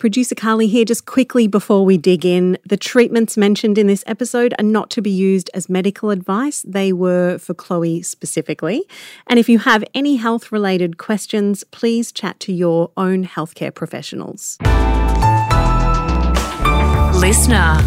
Producer Karly here, just quickly before we dig in. The treatments mentioned in this episode are not to be used as medical advice. They were for Chloe specifically. And if you have any health related questions, please chat to your own healthcare professionals. Listener.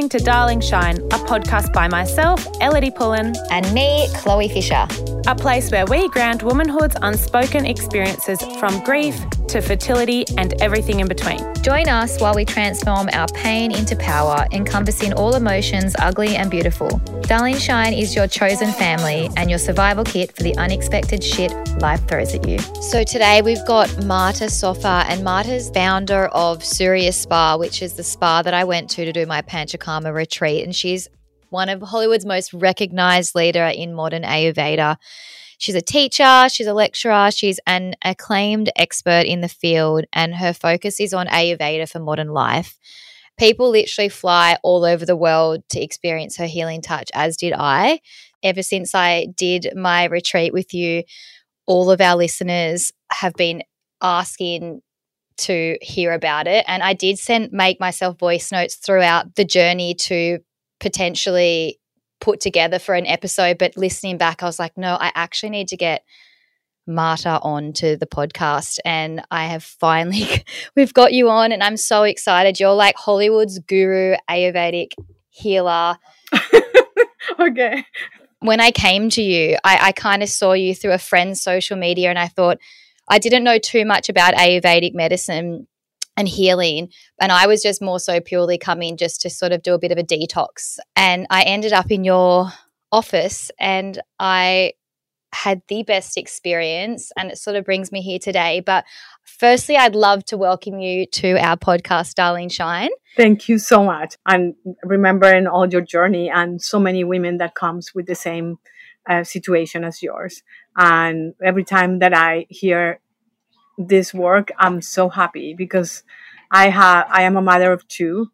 Listening to Darling Shine, a podcast by myself, Ellidy Pullin, and me, Chloe Fisher. A place where we ground womanhood's unspoken experiences from grief to fertility and everything in between. Join us while we transform our pain into power, encompassing all emotions, ugly and beautiful. Darling Shine is your chosen family and your survival kit for the unexpected shit life throws at you. So today we've got Martha Soffer, and Martha's founder of Surya Spa, which is the spa that I went to to do my Panchakarma retreat, and she's one of Hollywood's most recognized leader in modern Ayurveda. She's a teacher, she's a lecturer, she's an acclaimed expert in the field, and her focus is on Ayurveda for modern life. People literally fly all over the world to experience her healing touch, as did I. Ever since I did my retreat with you, all of our listeners have been asking to hear about it and i did send make myself voice notes throughout the journey to potentially put together for an episode, but listening back, I was like, no, I actually need to get Martha on to the podcast. And I have finally, we've got you on, and I'm so excited. You're like Hollywood's guru, Ayurvedic healer. okay. When I came to you, I, I kind of saw you through a friend's social media, and I thought, I didn't know too much about Ayurvedic medicine and healing. And I was just more so purely coming just to sort of do a bit of a detox. And I ended up in your office and I had the best experience and it sort of brings me here today. But firstly, I'd love to welcome you to our podcast, Darling Shine. Thank you so much. And remembering all your journey and so many women that comes with the same uh, situation as yours. And every time that I hear this work, I'm so happy because I have I am a mother of two,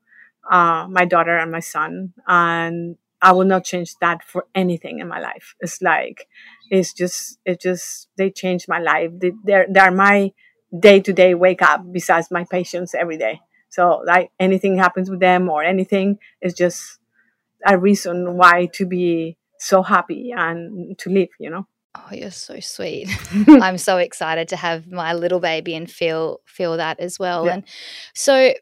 uh, my daughter and my son, and I will not change that for anything in my life. It's like it's just it just they changed my life. They, they're they're my day to day wake up besides my patients every day. So like anything happens with them or anything is just a reason why to be so happy and to live, you know. Oh, you're so sweet. I'm so excited to have my little baby and feel feel that as well. Yeah. And so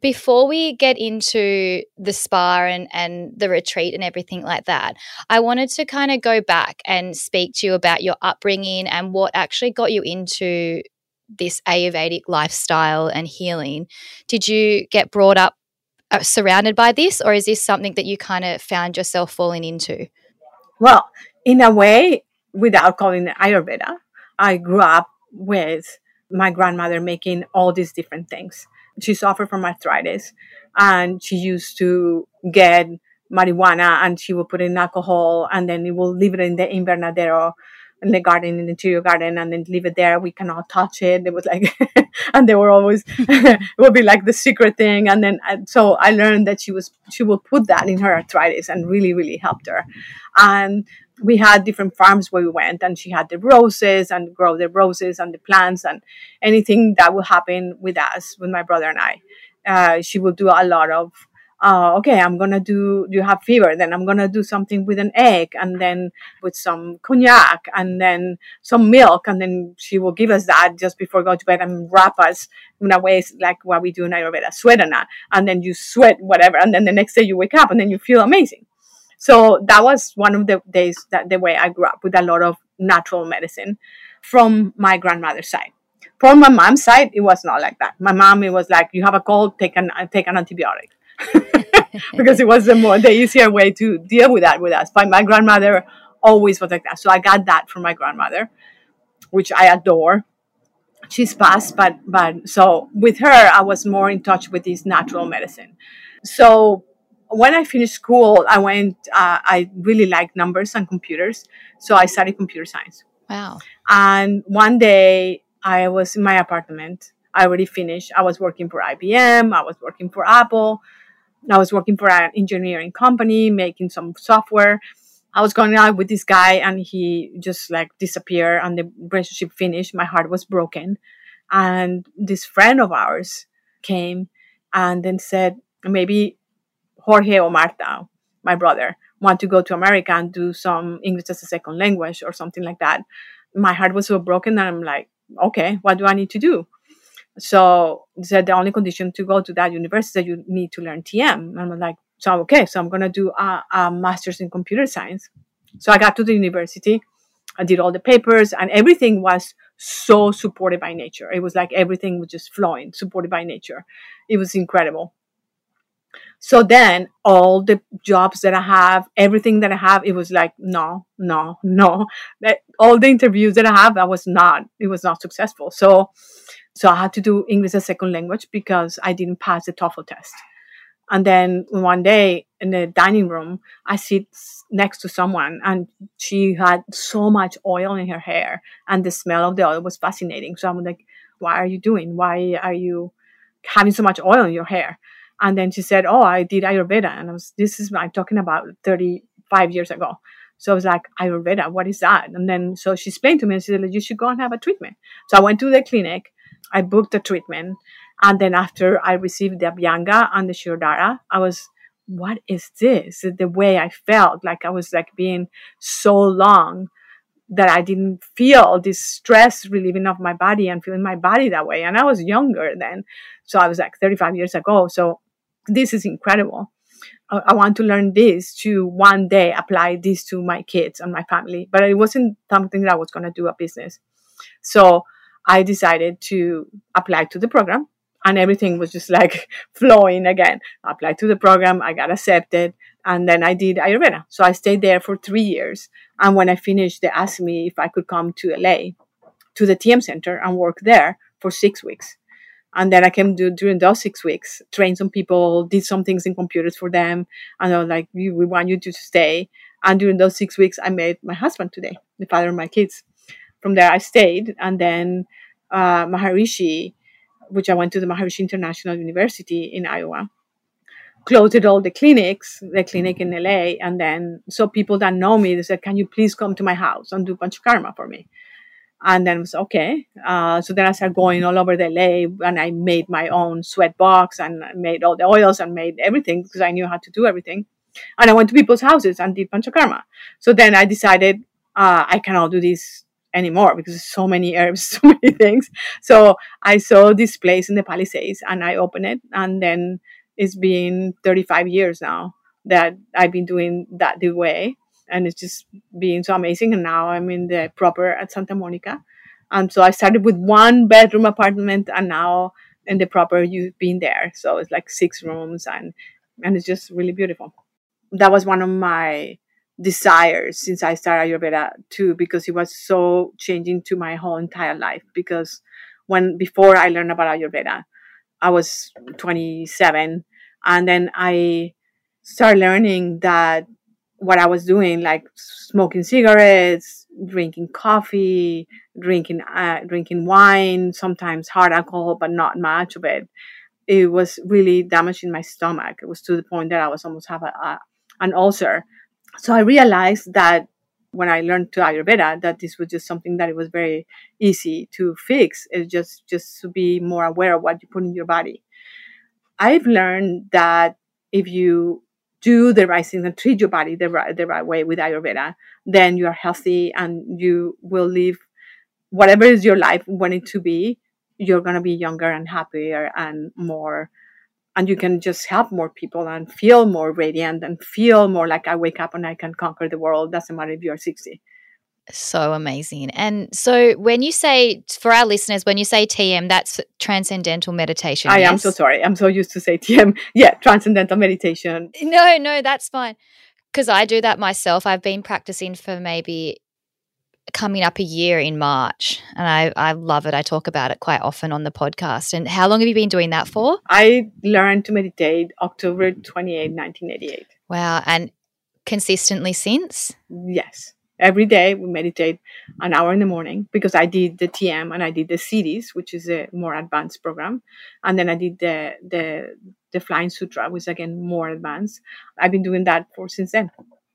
before we get into the spa and, and the retreat and everything like that, I wanted to kind of go back and speak to you about your upbringing and what actually got you into this Ayurvedic lifestyle and healing. Did you get brought up uh, surrounded by this, or is this something that you kind of found yourself falling into? Well, in a way, without calling it Ayurveda. I grew up with my grandmother making all these different things. She suffered from arthritis and she used to get marijuana and she would put in alcohol and then it will leave it in the invernadero in the garden in the interior garden and then leave it there. We cannot touch it. It was like and they were always it would be like the secret thing. And then and so i learned that she was she would put that in her arthritis and really really helped her. And we had different farms where we went and she had the roses and grow the roses and the plants and anything that would happen with us with my brother and i. Uh, she will do a lot of uh, okay i'm gonna do you have fever then i'm gonna do something with an egg and then with some cognac and then some milk and then she will give us that just before go to bed and wrap us in a way like what we do in ayurveda swedana and then you sweat whatever and then the next day you wake up and then you feel amazing so that was one of the days that the way I grew up with a lot of natural medicine from my grandmother's side. From my mom's side, it was not like that. My mom, it was like, you have a cold, take an, take an antibiotic. because it was the more, the easier way to deal with that with us. But my grandmother always was like that. So I got that from my grandmother, which I adore. She's passed, but, but so with her, I was more in touch with this natural medicine. So when I finished school, I went, uh, I really liked numbers and computers. So I studied computer science. Wow. And one day I was in my apartment. I already finished. I was working for IBM. I was working for Apple. I was working for an engineering company, making some software. I was going out with this guy and he just like disappeared and the relationship finished. My heart was broken. And this friend of ours came and then said, maybe Jorge or Marta, my brother, want to go to America and do some English as a second language or something like that. My heart was so broken that I'm like, okay, what do I need to do? So said the only condition to go to that university that you need to learn TM. And I'm like, so okay, so I'm gonna do a, a master's in computer science. So I got to the university, I did all the papers, and everything was so supported by nature. It was like everything was just flowing, supported by nature. It was incredible. So then all the jobs that I have, everything that I have, it was like, no, no, no. That all the interviews that I have, I was not, it was not successful. So, so I had to do English as second language because I didn't pass the TOEFL test. And then one day in the dining room, I sit next to someone and she had so much oil in her hair and the smell of the oil was fascinating. So I'm like, why are you doing? Why are you having so much oil in your hair? And then she said, oh, I did Ayurveda. And I was, this is, I'm talking about 35 years ago. So I was like, Ayurveda, what is that? And then, so she explained to me and she said, you should go and have a treatment. So I went to the clinic. I booked a treatment and then after I received the Abhyanga and the Shirodhara, I was, what is this? The way I felt like I was like being so long that I didn't feel this stress relieving of my body and feeling my body that way. And I was younger then. So I was like 35 years ago. So this is incredible. I, I want to learn this to one day apply this to my kids and my family. But it wasn't something that I was going to do a business. So I decided to apply to the program and everything was just like flowing again. I applied to the program, I got accepted, and then I did Ayurveda. So I stayed there for three years. And when I finished, they asked me if I could come to LA to the TM Center and work there for six weeks. And then I came during those six weeks, trained some people, did some things in computers for them. And I was like, we, we want you to stay. And during those six weeks, I met my husband today, the father of my kids. From there, I stayed. And then uh, Maharishi which I went to the Maharishi International University in Iowa, closed all the clinics, the clinic in LA, and then so people that know me, they said, "Can you please come to my house and do panchakarma for me?" And then it was okay. Uh, so then I started going all over the LA, and I made my own sweat box and made all the oils and made everything because I knew how to do everything. And I went to people's houses and did panchakarma. So then I decided uh, I cannot do this anymore because so many herbs, so many things. So I saw this place in the Palisades and I opened it. And then it's been 35 years now that I've been doing that the way. And it's just being so amazing. And now I'm in the proper at Santa Monica. And so I started with one bedroom apartment and now in the proper you've been there. So it's like six rooms and and it's just really beautiful. That was one of my desires since I started Ayurveda too, because it was so changing to my whole entire life. Because when before I learned about Ayurveda, I was 27, and then I started learning that what I was doing, like smoking cigarettes, drinking coffee, drinking uh, drinking wine, sometimes hard alcohol, but not much of it. It was really damaging my stomach. It was to the point that I was almost have a, a an ulcer so I realized that when I learned to Ayurveda, that this was just something that it was very easy to fix. It's just just to be more aware of what you put in your body. I've learned that if you do the right things and treat your body the right the right way with Ayurveda, then you are healthy and you will live whatever is your life want it to be. You're gonna be younger and happier and more and you can just help more people and feel more radiant and feel more like I wake up and I can conquer the world. Doesn't matter if you're 60. So amazing. And so when you say, for our listeners, when you say TM, that's transcendental meditation. I yes? am so sorry. I'm so used to say TM. Yeah, transcendental meditation. No, no, that's fine. Because I do that myself. I've been practicing for maybe coming up a year in March, and I, I love it. I talk about it quite often on the podcast. And how long have you been doing that for? I learned to meditate October 28, 1988. Wow. And consistently since? Yes. Every day we meditate an hour in the morning because I did the TM and I did the Siddhis, which is a more advanced program, and then I did the the the Flying Sutra, which is again more advanced. I've been doing that for since then,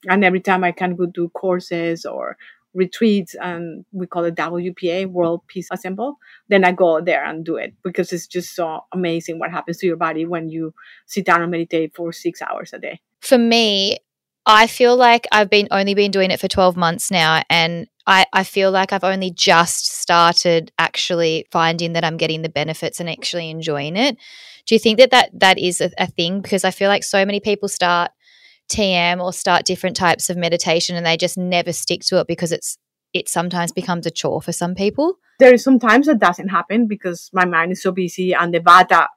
and every time I can go do courses or retreats and we call it WPA World Peace Assembly then I go there and do it because it's just so amazing what happens to your body when you sit down and meditate for 6 hours a day. For me I feel like I've been only been doing it for 12 months now and I, I feel like I've only just started actually finding that I'm getting the benefits and actually enjoying it. Do you think that that, that is a, a thing? Because I feel like so many people start TM or start different types of meditation and they just never stick to it because it's it sometimes becomes a chore for some people. There is sometimes that doesn't happen because my mind is so busy and the vata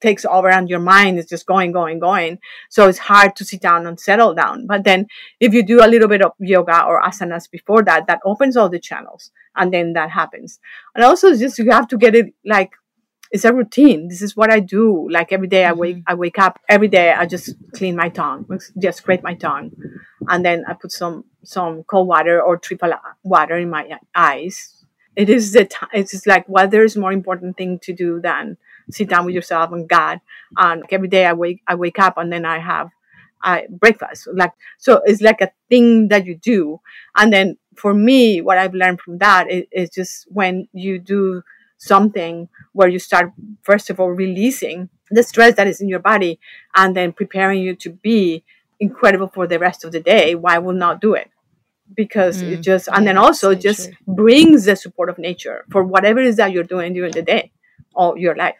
takes over and your mind is just going, going, going. So it's hard to sit down and settle down. But then if you do a little bit of yoga or asanas before that, that opens all the channels and then that happens. And also just you have to get it like it's a routine. This is what I do. Like every day I wake mm-hmm. I wake up every day I just clean my tongue, just scrape my tongue, and then I put some some cold water or Triphala water in my eyes. It is the time. It's just like well, there's more important thing to do than sit down with yourself and God. And every day I wake I wake up and then I have I breakfast. Like so, it's like a thing that you do. And then for me, what I've learned from that is, is just when you do something where you start first of all releasing the stress that is in your body and then preparing you to be incredible for the rest of the day why will not do it because mm, it just and yeah, then also just true. brings the support of nature for whatever it is that you're doing during the day all your life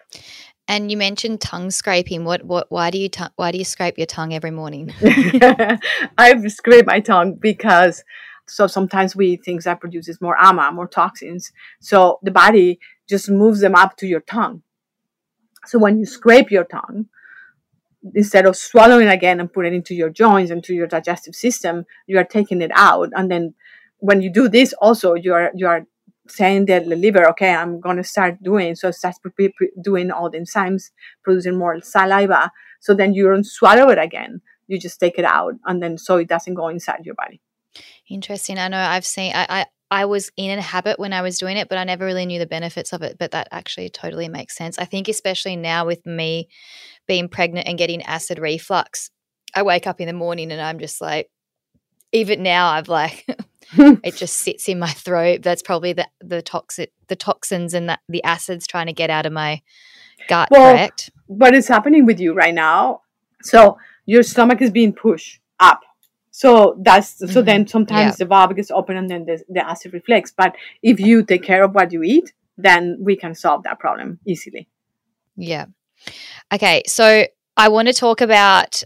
and you mentioned tongue scraping. What? What? Why do you? T- why do you scrape your tongue every morning? I scrape my tongue because so sometimes we eat things that produces more ama, more toxins. So the body just moves them up to your tongue. So when you scrape your tongue, instead of swallowing again and putting it into your joints and to your digestive system, you are taking it out. And then when you do this, also you are you are saying that the liver, okay, I'm going to start doing so starts pre- pre- doing all the enzymes, producing more saliva. So then you don't swallow it again. You just take it out, and then so it doesn't go inside your body. Interesting. I know I've seen. I, I I was in a habit when I was doing it, but I never really knew the benefits of it. But that actually totally makes sense. I think, especially now with me being pregnant and getting acid reflux, I wake up in the morning and I'm just like, even now, I've like, it just sits in my throat. That's probably the the toxic the toxins and the, the acids trying to get out of my gut. Well, correct? What is happening with you right now? So your stomach is being pushed up so that's mm-hmm. so then sometimes yeah. the valve gets open and then the, the acid reflex. But if you take care of what you eat, then we can solve that problem easily. Yeah. Okay. So I want to talk about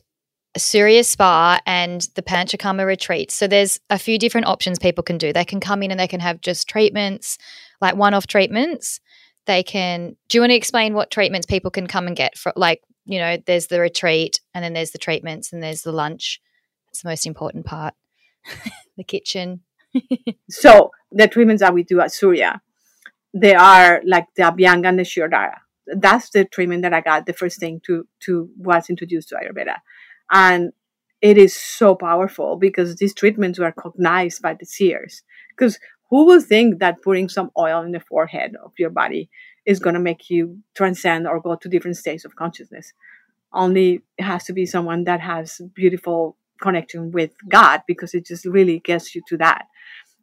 Surya Spa and the Panchakarma retreat. So there's a few different options people can do. They can come in and they can have just treatments, like one-off treatments. They can. Do you want to explain what treatments people can come and get for? Like, you know, there's the retreat, and then there's the treatments, and there's the lunch. It's the most important part. the kitchen. so the treatments that we do at Surya, they are like the Abhyanga and the Shirodhara. That's the treatment that I got the first thing to to was introduced to Ayurveda. And it is so powerful because these treatments were recognized by the seers. Because who will think that putting some oil in the forehead of your body is going to make you transcend or go to different states of consciousness? Only it has to be someone that has beautiful connection with God because it just really gets you to that.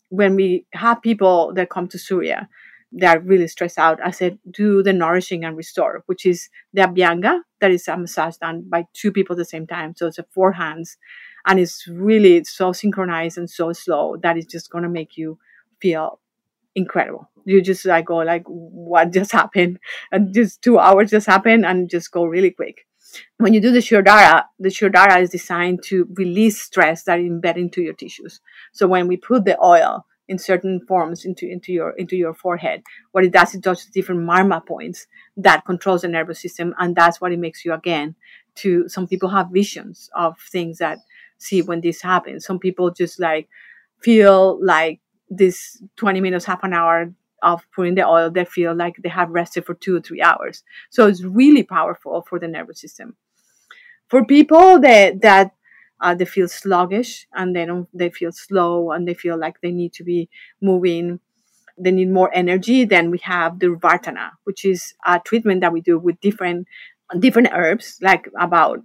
When we have people that come to Surya, they are really stressed out. I said, do the nourishing and restore, which is the Abhyanga, that is a massage done by two people at the same time. So it's a four hands. And it's really so synchronized and so slow that it's just going to make you feel incredible. You just like go like, what just happened? And just two hours just happened and just go really quick when you do the Shirodhara, the Shirodhara is designed to release stress that is embedded into your tissues. So when we put the oil in certain forms into, into your into your forehead, what it does, it touches different marma points that controls the nervous system, and that's what it makes you again. To some people have visions of things that see when this happens. Some people just like feel like this 20 minutes, half an hour of putting the oil, they feel like they have rested for two or three hours. So it's really powerful for the nervous system. For people that that uh, they feel sluggish and they don't they feel slow and they feel like they need to be moving. They need more energy then we have the vartana which is a treatment that we do with different different herbs like about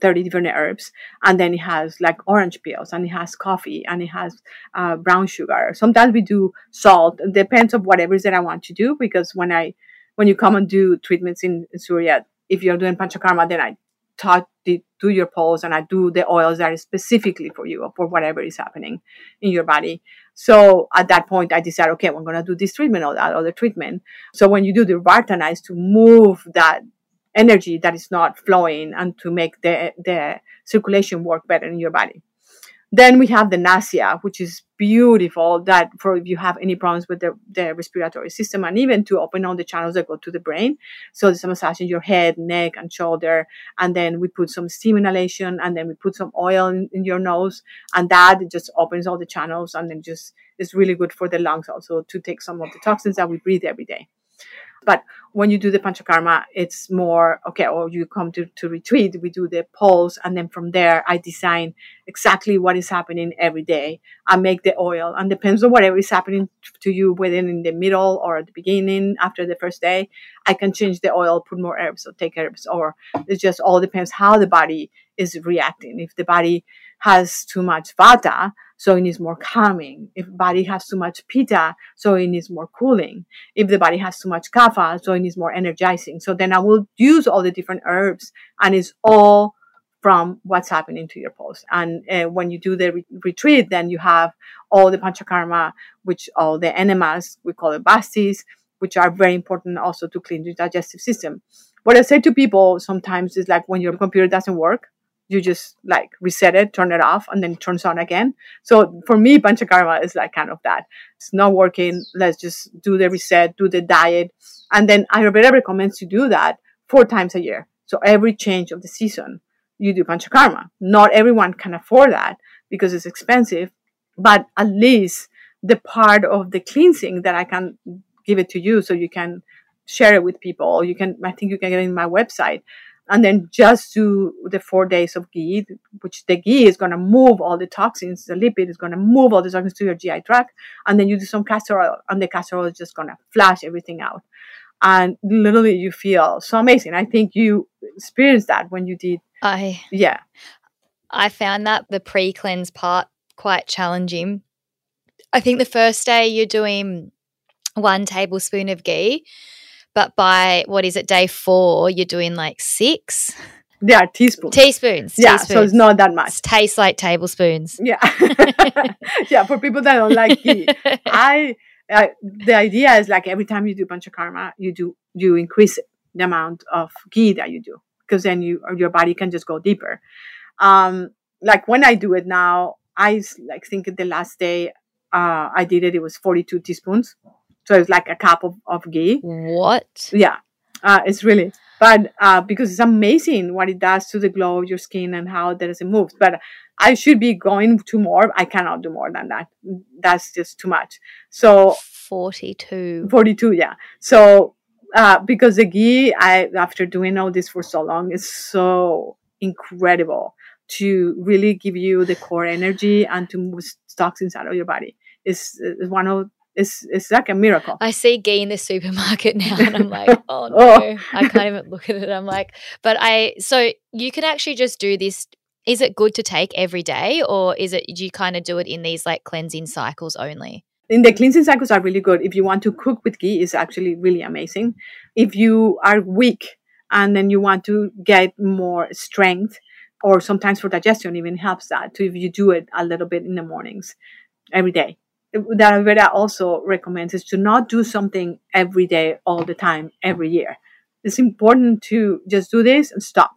30 different herbs. And then it has like orange peels and it has coffee and it has uh, brown sugar. Sometimes we do salt. It depends on whatever is that i want to do because when i when you come and do treatments in, in surya if you're doing panchakarma then i taught the, do your pulse and I do the oils that are specifically for you or for whatever is happening in your body. So at that point, I decided, okay, I'm going to do this treatment or that other treatment. So when you do the Vartana is to move that energy that is not flowing and to make the, the circulation work better in your body. Then we have the Nasya, which is beautiful that for if you have any problems with the, the respiratory system and even to open all the channels that go to the brain. So there's a massage in your head, neck, and shoulder. And then we put some steam inhalation and then we put some oil in, in your nose. And that just opens all the channels and then just is really good for the lungs also to take some of the toxins that we breathe every day. But when you do the panchakarma, it's more okay. Or you come to, to retreat, we do the pulse, and then from there, I design exactly what is happening every day. I make the oil, and depends on whatever is happening to you, whether in the middle or at the beginning, after the first day, I can change the oil, put more herbs, or take herbs, or it just all depends how the body is reacting. If the body has too much vata, so it needs more calming. If body has too much pitta, so it needs more cooling. If the body has too much kapha, so it needs more energizing. So then I will use all the different herbs and it's all from what's happening to your pulse. And uh, when you do the re- retreat, then you have all the panchakarma, which all the enemas, we call it bastis, which are very important also to clean the digestive system. What I say to people sometimes is like when your computer doesn't work, you just like reset it, turn it off, and then it turns on again. So for me, Panchakarma is like kind of that. It's not working. Let's just do the reset, do the diet. And then Ayurveda recommends you do that four times a year. So every change of the season, you do Panchakarma. Not everyone can afford that because it's expensive, but at least the part of the cleansing that I can give it to you so you can share it with people. You can, I think you can get it in my website and then just do the four days of ghee, which the ghee is going to move all the toxins, the lipid is going to move all the toxins to your GI tract, and then you do some castor oil, and the castor oil is just going to flash everything out. And literally, you feel so amazing. I think you experienced that when you did. I yeah, I found that the pre cleanse part quite challenging. I think the first day you're doing one tablespoon of ghee but by what is it, day four, you're doing like six. Yeah, teaspoons. Teaspoons. Yeah, teaspoons. so it's not that much. It tastes like tablespoons. Yeah, yeah. For people that don't like ghee, I, I the idea is like every time you do panchakarma, you do you increase the amount of ghee that you do because then you your body can just go deeper. Um, like when I do it now, I like think the last day uh, I did it, it was 42 teaspoons. So it's like a cup of, of ghee. What? Yeah. Uh, it's really, but uh, because it's amazing what it does to the glow of your skin and how is it moves. But I should be going to more. I cannot do more than that. That's just too much. So 42. 42, yeah. So uh, because the ghee, I after doing all this for so long, is so incredible to really give you the core energy and to move toxins out of your body. It's, it's one of it's it's like a miracle. I see ghee in the supermarket now, and I'm like, oh, oh no, oh. I can't even look at it. I'm like, but I so you can actually just do this. Is it good to take every day, or is it do you kind of do it in these like cleansing cycles only? In the cleansing cycles are really good. If you want to cook with ghee, is actually really amazing. If you are weak and then you want to get more strength, or sometimes for digestion, even helps that. So if you do it a little bit in the mornings, every day that Ayurveda also recommends is to not do something every day, all the time, every year. It's important to just do this and stop.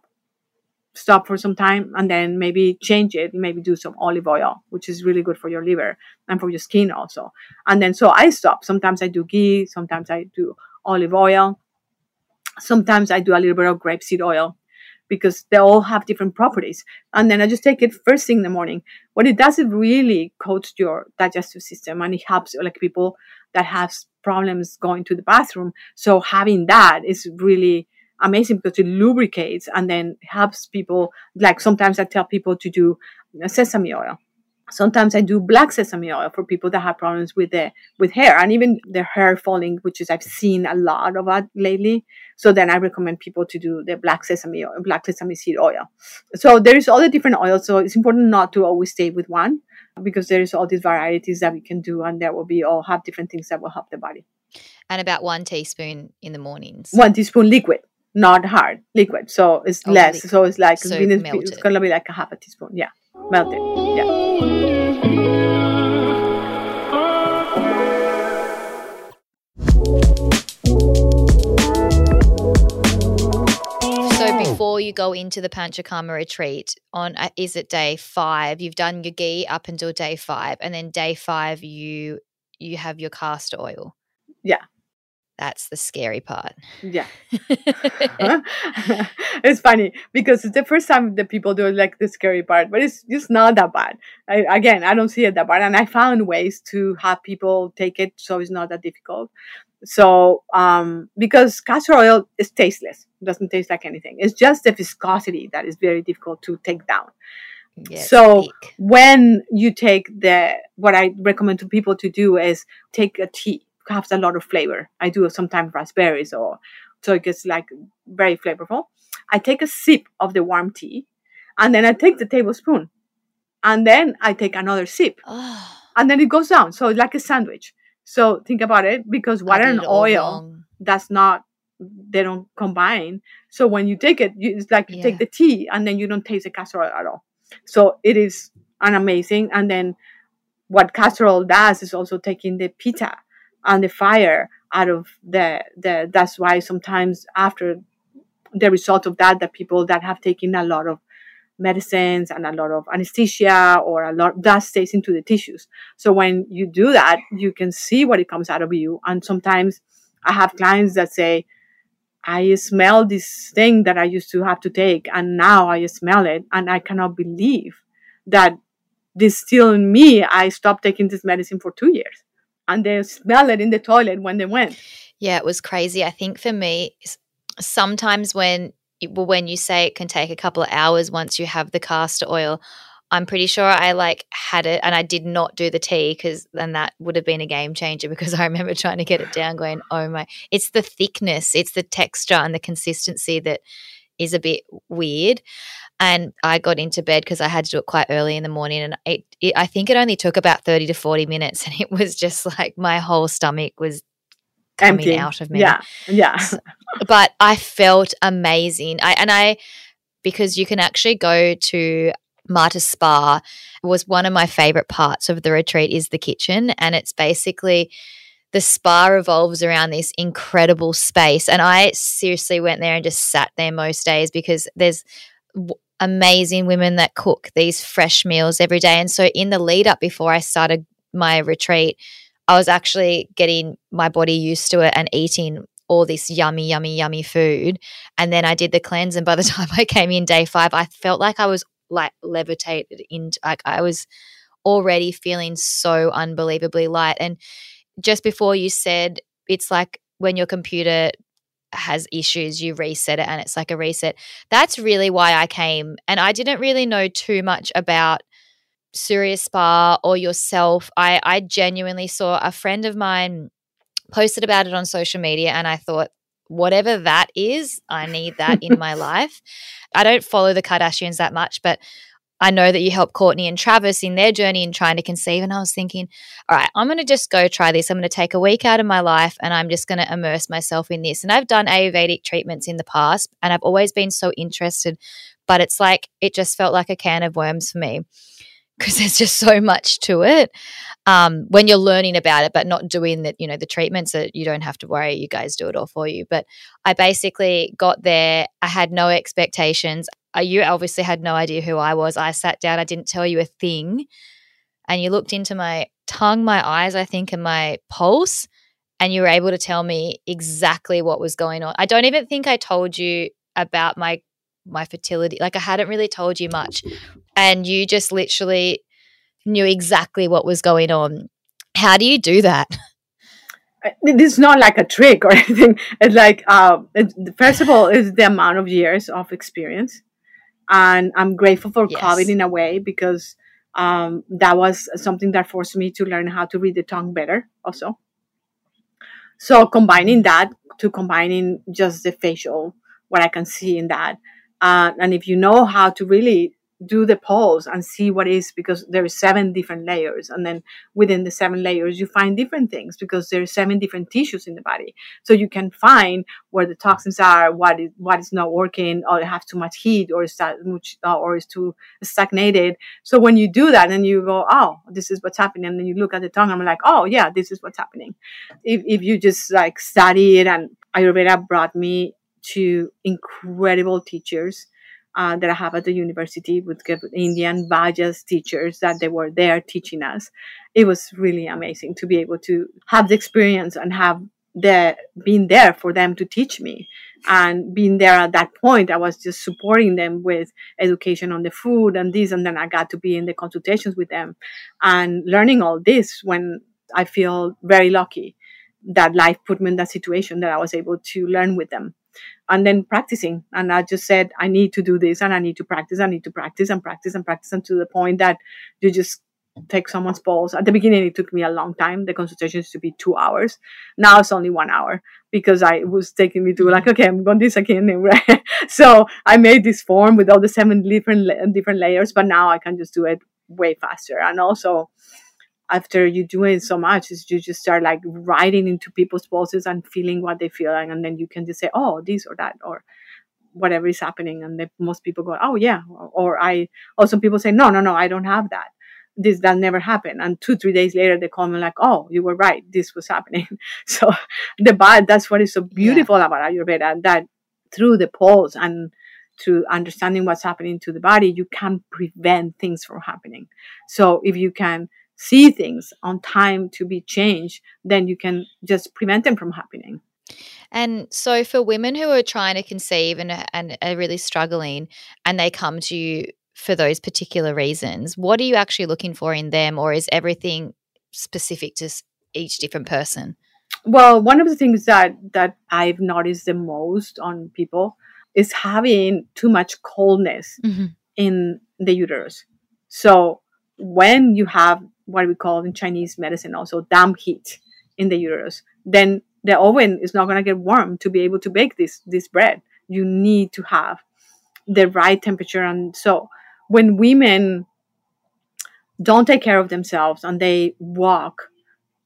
Stop for some time and then maybe change it. Maybe do some olive oil, which is really good for your liver and for your skin also. And then so I stop. Sometimes I do ghee, sometimes I do olive oil. Sometimes I do a little bit of grapeseed oil because they all have different properties. And then I just take it first thing in the morning. What it does, it really coats your digestive system and it helps like people that have problems going to the bathroom. So having that is really amazing because it lubricates and then helps people. Like sometimes I tell people to do sesame oil. Sometimes I do black sesame oil for people that have problems with the with hair and even their hair falling, which is I've seen a lot of that lately. So then I recommend people to do the black sesame oil, black sesame seed oil. So there is all the different oils. So it's important not to always stay with one because there is all these varieties that we can do and there will be all have different things that will help the body. And about one teaspoon in the mornings. One teaspoon liquid not hard liquid so it's oh, less liquid. so it's like so it's, it's gonna be like a half a teaspoon yeah melted yeah So before you go into the Panchakarma retreat on uh, is it day five? You've done your ghee up until day five, and then day five you you have your castor oil. Yeah, that's the scary part. Yeah. it's funny because it's the first time that people do like the scary part, but it's just not that bad. I, again, I don't see it that bad. And I found ways to have people take it so it's not that difficult. So, um, because castor oil is tasteless, it doesn't taste like anything. It's just the viscosity that is very difficult to take down. so thick. when you take the, what I recommend to people to do is take a tea has a lot of flavor. I do sometimes raspberries or so it gets like very flavorful. I take a sip of the warm tea and then I take the tablespoon and then I take another sip oh. and then it goes down. So it's like a sandwich. So think about it because water and oil that's not they don't combine. So when you take it, you, it's like you yeah. take the tea and then you don't taste the castor oil at all. So it is an amazing. And then what castor oil does is also taking the pitta and the fire out of the the that's why sometimes after the result of that the people that have taken a lot of medicines and a lot of anesthesia or a lot that stays into the tissues. So when you do that you can see what it comes out of you. And sometimes i have clients that say i smell this thing that i used to have to take and now i smell it and i cannot believe that this still in me i stopped taking this medicine for two years and they smell it in the toilet when they went. Yeah, it was crazy. I think for me, sometimes when well, when you say it can take a couple of hours once you have the castor oil, I'm pretty sure I like had it and I did not do the tea because then that would have been a game changer because I remember trying to get it down going, oh my, it's the thickness, it's the texture and the consistency that is a bit weird and I got into bed because I had to do it quite early in the morning, and it, it, I think it only took about thirty to forty minutes, and it was just like my whole stomach was coming Empty. out of me. Yeah, yeah. but I felt amazing. I and I because you can actually go to Martha Spa was one of my favorite parts of the retreat is the kitchen, and it's basically the spa revolves around this incredible space. And I seriously went there and just sat there most days because there's amazing women that cook these fresh meals every day. And so, in the lead up before I started my retreat, I was actually getting my body used to it and eating all this yummy, yummy, yummy food. And then I did the cleanse. And by the time I came in day five, I felt like I was like levitated into, like, I was already feeling so unbelievably light. And just before you said, it's like when your computer has issues, you reset it and it's like a reset. That's really why I came. And I didn't really know too much about Surya Spa or yourself. I, I genuinely saw a friend of mine posted about it on social media and I thought, whatever that is, I need that in my life. I don't follow the Kardashians that much, but I know that you helped Kourtney and Travis in their journey in trying to conceive. And I was thinking, all right, I'm going to just go try this. I'm going to take a week out of my life and I'm just going to immerse myself in this. And I've done Ayurvedic treatments in the past and I've always been so interested, but it's like, it just felt like a can of worms for me because there's just so much to it um, when you're learning about it, but not doing the, you know, the treatments that you don't have to worry. You guys do it all for you. But I basically got there. I had no expectations uh, you obviously had no idea who I was. I sat down, I didn't tell you a thing. And you looked into my tongue, my eyes, I think, and my pulse, and you were able to tell me exactly what was going on. I don't even think I told you about my my fertility. Like I hadn't really told you much. And you just literally knew exactly what was going on. How do you do that? It's not like a trick or anything. It's like, uh, it, first of all, is the amount of years of experience And I'm grateful for Yes. COVID in a way because um, that was something that forced me to learn how to read the tongue better also. So combining that to combining just the facial, what I can see in that. Uh, and if you know how to really do the pulse and see what is because there's seven different layers and then within the seven layers you find different things because there are seven different tissues in the body. So you can find where the toxins are what is what is not working or have too much heat or is that much uh, or is too stagnated. So when you do that and you go oh this is what's happening and then you look at the tongue i'm like oh yeah this is what's happening. If, if you just like study it and ayurveda brought me to incredible teachers uh, that I have at the university with Indian vaidyas teachers that they were there teaching us. It was really amazing to be able to have the experience and have the being there for them to teach me and being there at that point i was just supporting them with education on the food and this and then i got to be in the consultations with them and learning all this when i feel very lucky that life put me in that situation that i was able to learn with them and then practicing. And I just said, I need to do this and I need to practice. I need to practice and practice and practice and to the point that you just take someone's pulse. At the beginning, it took me a long time. The consultation used to be two hours. Now it's only one hour because I was taking me to like, mm-hmm. okay, I'm going this again. So I made this form with all the seven different different layers, but now I can just do it way faster. And also, after you do it so much is you just start like writing into people's pulses and feeling what they feel and then you can just say oh this or that or whatever is happening and then most people go oh yeah or, or i also people say no no no i don't have that. This that never happened. And two three days later they call me like oh you were right. This was happening. So the bad that's what is so beautiful yeah. about ayurveda that through the pulse and through understanding what's happening to the body you can prevent things from happening. So if you can see things on time to be changed, then you can just prevent them from happening. And so, for women who are trying to conceive and, and are really struggling, and they come to you for those particular reasons, what are you actually looking for in them, or is everything specific to each different person? Well, one of the things that that I've noticed the most on people is having too much coldness mm-hmm. in the uterus. So when you have what we call in Chinese medicine also damp heat in the uterus, then the oven is not going to get warm to be able to bake this this bread. You need to have the right temperature, and so when women don't take care of themselves and they walk,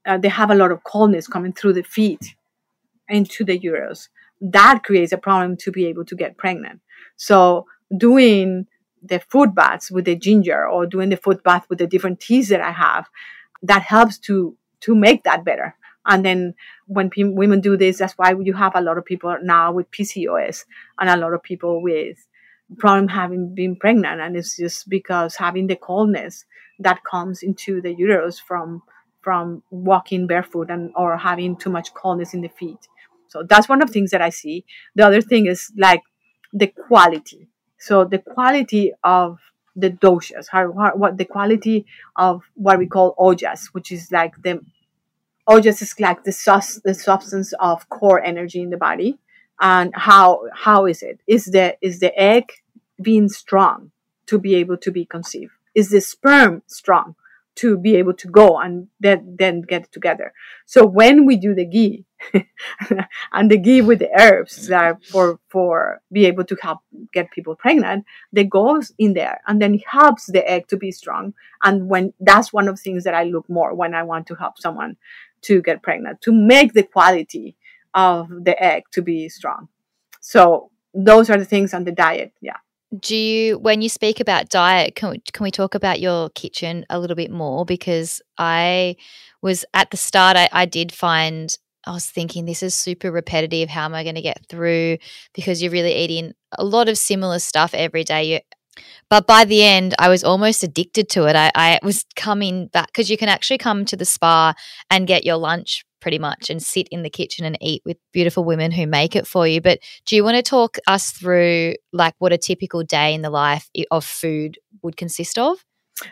uh, they have a lot of coldness coming through the feet into the uterus. That creates a problem to be able to get pregnant. So doing the foot baths with the ginger or doing the foot bath with the different teas that I have, that helps to to make that better. And then when p- women do this, that's why you have a lot of people now with PCOS and a lot of people with problem having been pregnant. And it's just because having the coldness that comes into the uterus from from walking barefoot and or having too much coldness in the feet. So that's one of the things that I see. The other thing is like the quality so the quality of the doshas, how, how, what the quality of what we call ojas, which is like the ojas is like the sus, the substance of core energy in the body, and how how is it? Is the is the egg being strong to be able to be conceived? Is the sperm strong to be able to go and then then get together? So when we do the ghee, and the ghee with the herbs that for for be able to help get people pregnant that goes in there and then helps the egg to be strong. And when that's one of the things that i look more when i want to help someone to get pregnant to make the quality of the egg to be strong. So those are the things on the diet yeah. Do you when you speak about diet can we, can we talk about your kitchen a little bit more? Because i was at the start I, I did find I was thinking this is super repetitive. How am I going to get through? Because you're really eating a lot of similar stuff every day. You, but by the end, I was almost addicted to it. I, I was coming back because you can actually come to the spa and get your lunch pretty much and sit in the kitchen and eat with beautiful women who make it for you. But do you want to talk us through like what a typical day in the life of food would consist of?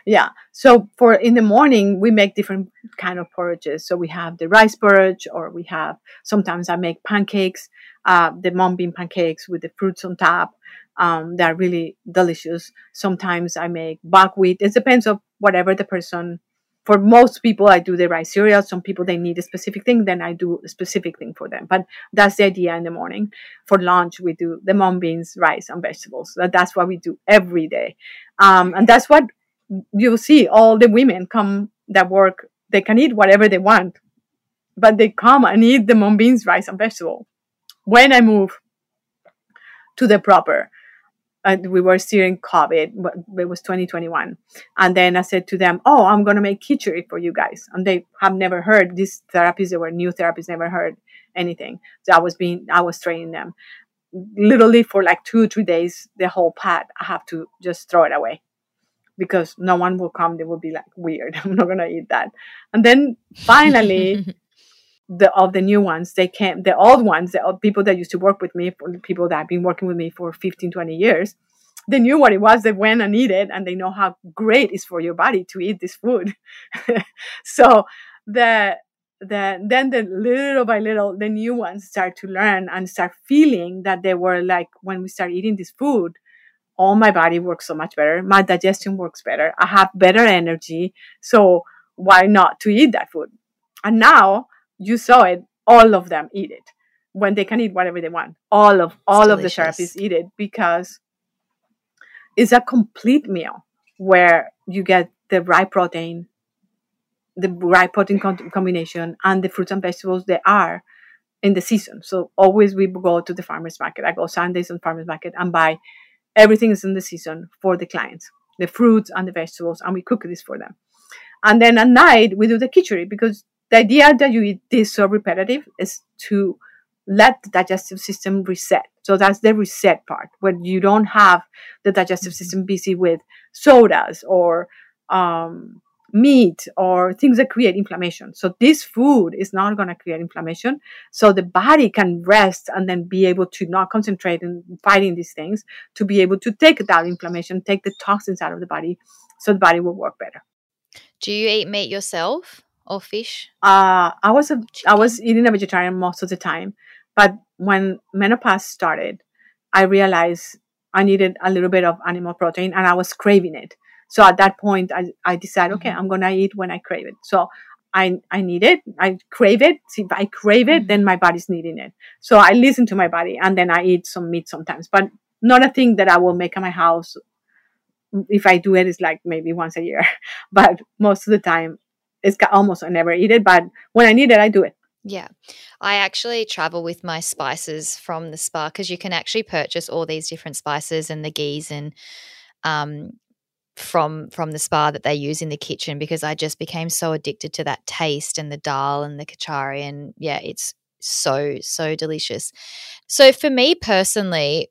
Yeah so for in the morning we make different kind of porridges so we have the rice porridge or we have sometimes i make pancakes uh, the mung bean pancakes with the fruits on top Um, they're really delicious. Sometimes I make buckwheat. It depends on whatever the person. For most people, I do the rice cereal. Some people they need a specific thing, then I do a specific thing for them. But that's the idea in the morning. For lunch, we do the mung beans, rice, and vegetables. That's what we do every day, um, and that's what you'll see. All the women come that work. They can eat whatever they want, but they come and eat the mung beans, rice, and vegetable. When I move to the proper, and we were still in COVID, but it was 2021. And then I said to them, Oh, I'm going to make khichdi for you guys. And they have never heard these therapies. They were new therapies, never heard anything. So I was being, I was training them. Literally for like two, three days, the whole pot, I have to just throw it away because no one will come. They will be like, weird. I'm not going to eat that. And then finally, the of the new ones they came the old ones the old people that used to work with me for the people that have been working with me for 15 20 years they knew what it was they went and eat it and they know how great it's for your body to eat this food so the the then the little by little the new ones start to learn and start feeling that they were like when we start eating this food all my body works so much better. My digestion works better. I have better energy. So why not to eat that food? And now you saw it all of them eat it. When they can eat whatever they want. All of all of the therapists eat it because it's a complete meal where you get the right protein the right protein combination and the fruits and vegetables they are in the season. So always we go to the farmers market. I go sundays on farmers market and buy everything is in the season for the clients the fruits and the vegetables and we cook this for them and then at night we do the khichdi because the idea that you eat this so repetitive is to let the digestive system reset. So that's the reset part when you don't have the digestive mm-hmm. system busy with sodas or um, meat or things that create inflammation. So this food is not going to create inflammation. So the body can rest and then be able to not concentrate in fighting these things to be able to take that inflammation, take the toxins out of the body so the body will work better. Do you eat meat yourself? or fish? Uh, I was a I was eating a vegetarian most of the time, but when menopause started, I realized I needed a little bit of animal protein, and I was craving it. So at that point, I, I decided, okay, mm-hmm. I'm gonna eat when I crave it. So I I need it. I crave it. See, if I crave it, mm-hmm. then my body's needing it. So I listen to my body, and then I eat some meat sometimes, but not a thing that I will make at my house. If I do it, it's like maybe once a year, but most of the time it's almost I never eat it, but when I need it, I do it. Yeah. I actually travel with my spices from the spa because you can actually purchase all these different spices and the ghees and um, from from the spa that they use in the kitchen because I just became so addicted to that taste and the dal and the khichdi and yeah, it's so so delicious. So for me personally,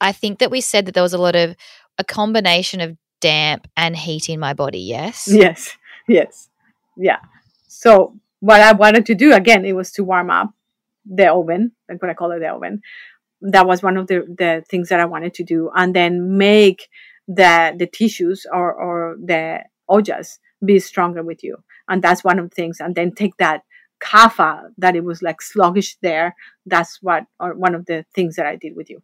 I think that we said that there was a lot of a combination of damp and heat in my body, yes? Yes yes. Yeah. So what I wanted to do again, it was to warm up the oven. I'm gonna call it the oven. That was one of the, the things that I wanted to do, and then make the the tissues or or the ojas be stronger with you. And that's one of the things. And then take that kapha that it was like sluggish there. That's what or one of the things that I did with you.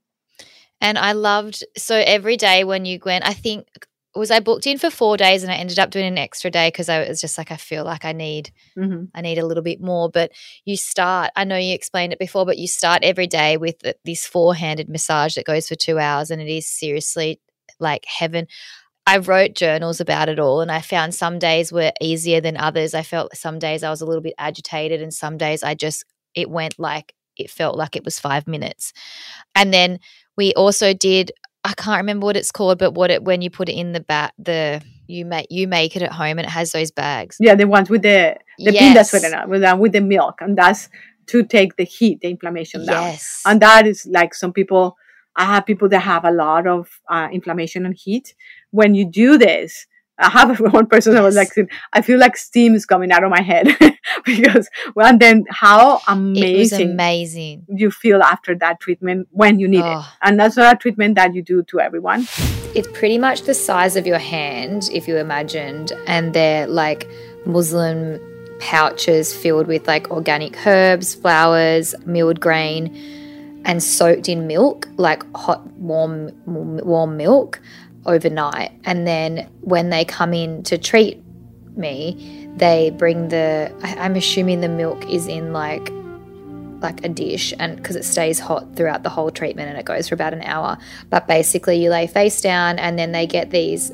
And I loved so every day when you went, I think was I booked in for four days and I ended up doing an extra day because I was just like I feel like I need mm-hmm. I need a little bit more. But you start. I know you explained it before, but you start every day with this four handed massage that goes for two hours, and it is seriously like heaven. I wrote journals about it all, and I found some days were easier than others. I felt some days I was a little bit agitated, and some days I just it went like it felt like it was five minutes. And then we also did I can't remember what it's called, but what it when you put it in the bat the you make you make it at home and it has those bags. Yeah, the ones with the the yes. pinda with uh, with the milk, and that's to take the heat, the inflammation down. Yes. And that is like some people. I have people that have a lot of uh, inflammation and heat. When you do this, I have one person that was like, I feel like steam is coming out of my head because, well, and then how amazing, amazing you feel after that treatment when you need oh. it. And that's not a treatment that you do to everyone. It's pretty much the size of your hand, if you imagined, and they're like muslin pouches filled with like organic herbs, flowers, milled grain and soaked in milk, like hot, warm, warm milk overnight. And then when they come in to treat me, they bring the, I'm assuming the milk is in like like a dish and because it stays hot throughout the whole treatment and it goes for about an hour but basically you lay face down and then they get these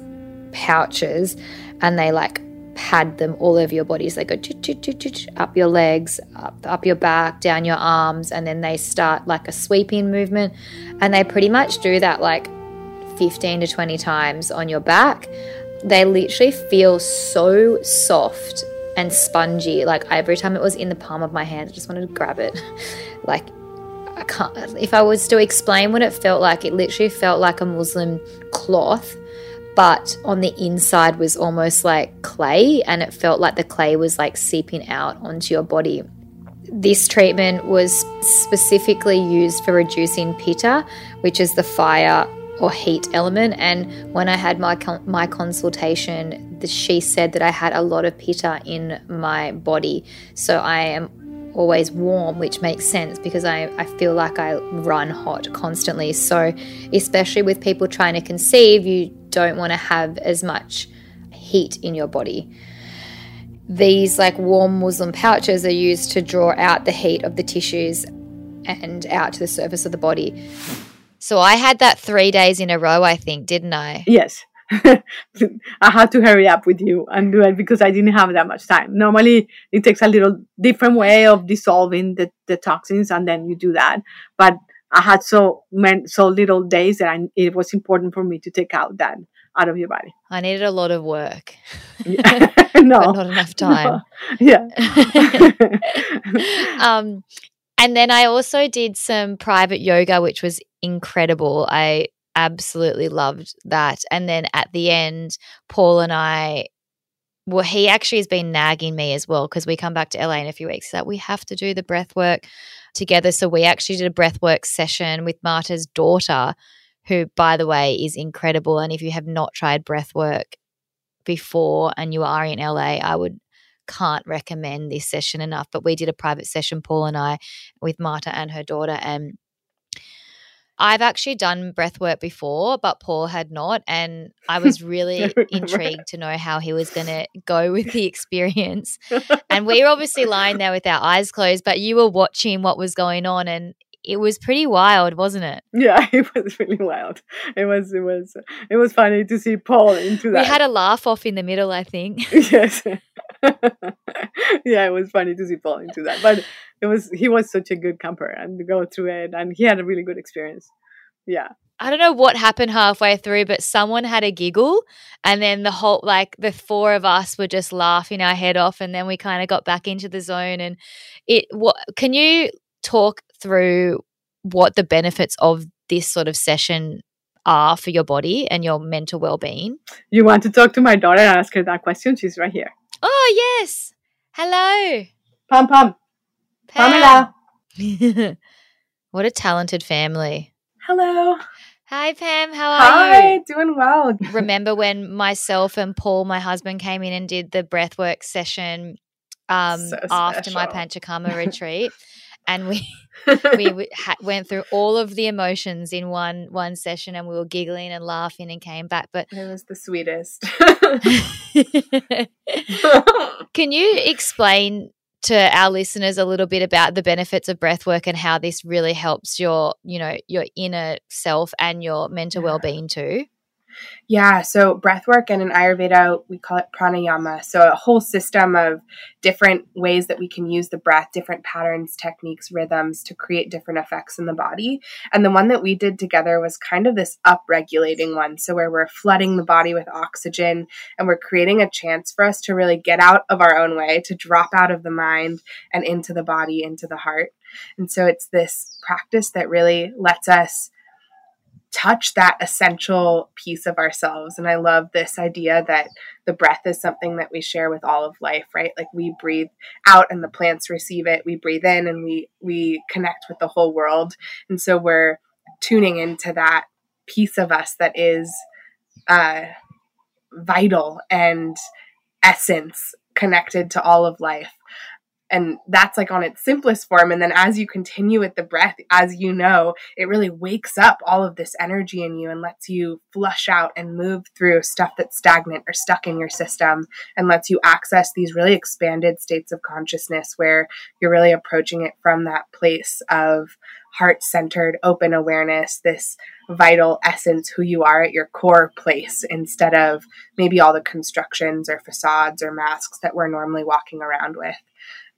pouches and they like pad them all over your body. So they go up your legs, up, up your back, down your arms, and then they start like a sweeping movement. And they pretty much do that like 15 to 20 times on your back. They literally feel so soft and spongy. Like every time it was in the palm of my hand, I just wanted to grab it. like I can't, if I was to explain what it felt like, it literally felt like a muslin cloth but on the inside was almost like clay and it felt like the clay was like seeping out onto your body. This treatment was specifically used for reducing pitta, which is the fire or heat element. And when I had my my consultation, she said that I had a lot of pitta in my body, so I am always warm, which makes sense because I, I feel like I run hot constantly. So, especially with people trying to conceive, you don't want to have as much heat in your body. These like warm muslin pouches are used to draw out the heat of the tissues and out to the surface of the body. So I had that three days in a row, I think, didn't I? Yes. I had to hurry up with you and do it because I didn't have that much time. Normally, it takes a little different way of dissolving the, the toxins, and then you do that. But I had so many, so little days that I, it was important for me to take out that out of your body. I needed a lot of work. Yeah. no, not enough time. No. Yeah. um, and then I also did some private yoga, which was incredible. I absolutely loved that. And then at the end, Paul and I, well, he actually has been nagging me as well because we come back to LA in a few weeks. That we have to do the breath work together. So we actually did a breath work session with Martha's daughter, who, by the way, is incredible. And if you have not tried breath work before and you are in LA, I would can't recommend this session enough. But we did a private session, Paul and I, with Marta and her daughter, and I've actually done breath work before, but Paul had not. And I was really intrigued to know how he was going to go with the experience. and we were obviously lying there with our eyes closed, but you were watching what was going on and it was pretty wild, wasn't it? Yeah, it was really wild. It was it was it was funny to see Paul into that. We had a laugh off in the middle, I think. yes. yeah, it was funny to see Paul into that. But it was he was such a good camper and to go through it and he had a really good experience. Yeah. I don't know what happened halfway through, but someone had a giggle, and then the whole like the four of us were just laughing our head off, and then we kind of got back into the zone. And it, what can you talk through what the benefits of this sort of session are for your body and your mental well-being? You want to talk to my daughter and ask her that question? She's right here. Oh yes, hello, Pam Pam. Pamela. what a talented family. Hello. Hi, Pam. How are Hi, you? doing well. Remember when myself and Paul, my husband, came in and did the breathwork session um, So after my special. Panchakarma retreat, and we we ha- went through all of the emotions in one one session, and we were giggling and laughing and came back. But It was the sweetest. can you explain to our listeners a little bit about the benefits of breathwork and how this really helps your you know your inner self and your mental Yeah. well-being too yeah, so breath work and in Ayurveda, we call it pranayama. So a whole system of different ways that we can use the breath, different patterns, techniques, rhythms to create different effects in the body. And the one that we did together was kind of this up-regulating one. So where we're flooding the body with oxygen and we're creating a chance for us to really get out of our own way, to drop out of the mind and into the body, into the heart. And so it's this practice that really lets us touch that essential piece of ourselves. And I love this idea that the breath is something that we share with all of life, right? Like we breathe out and the plants receive it. We breathe in and we we connect with the whole world. And so we're tuning into that piece of us that is uh, vital and essence connected to all of life. And that's like on its simplest form and then as you continue with the breath as you know it really wakes up all of this energy in you and lets you flush out and move through stuff that's stagnant or stuck in your system and lets you access these really expanded states of consciousness where you're really approaching it from that place of heart centered open awareness this vital essence who you are at your core place instead of maybe all the constructions or facades or masks that we're normally walking around with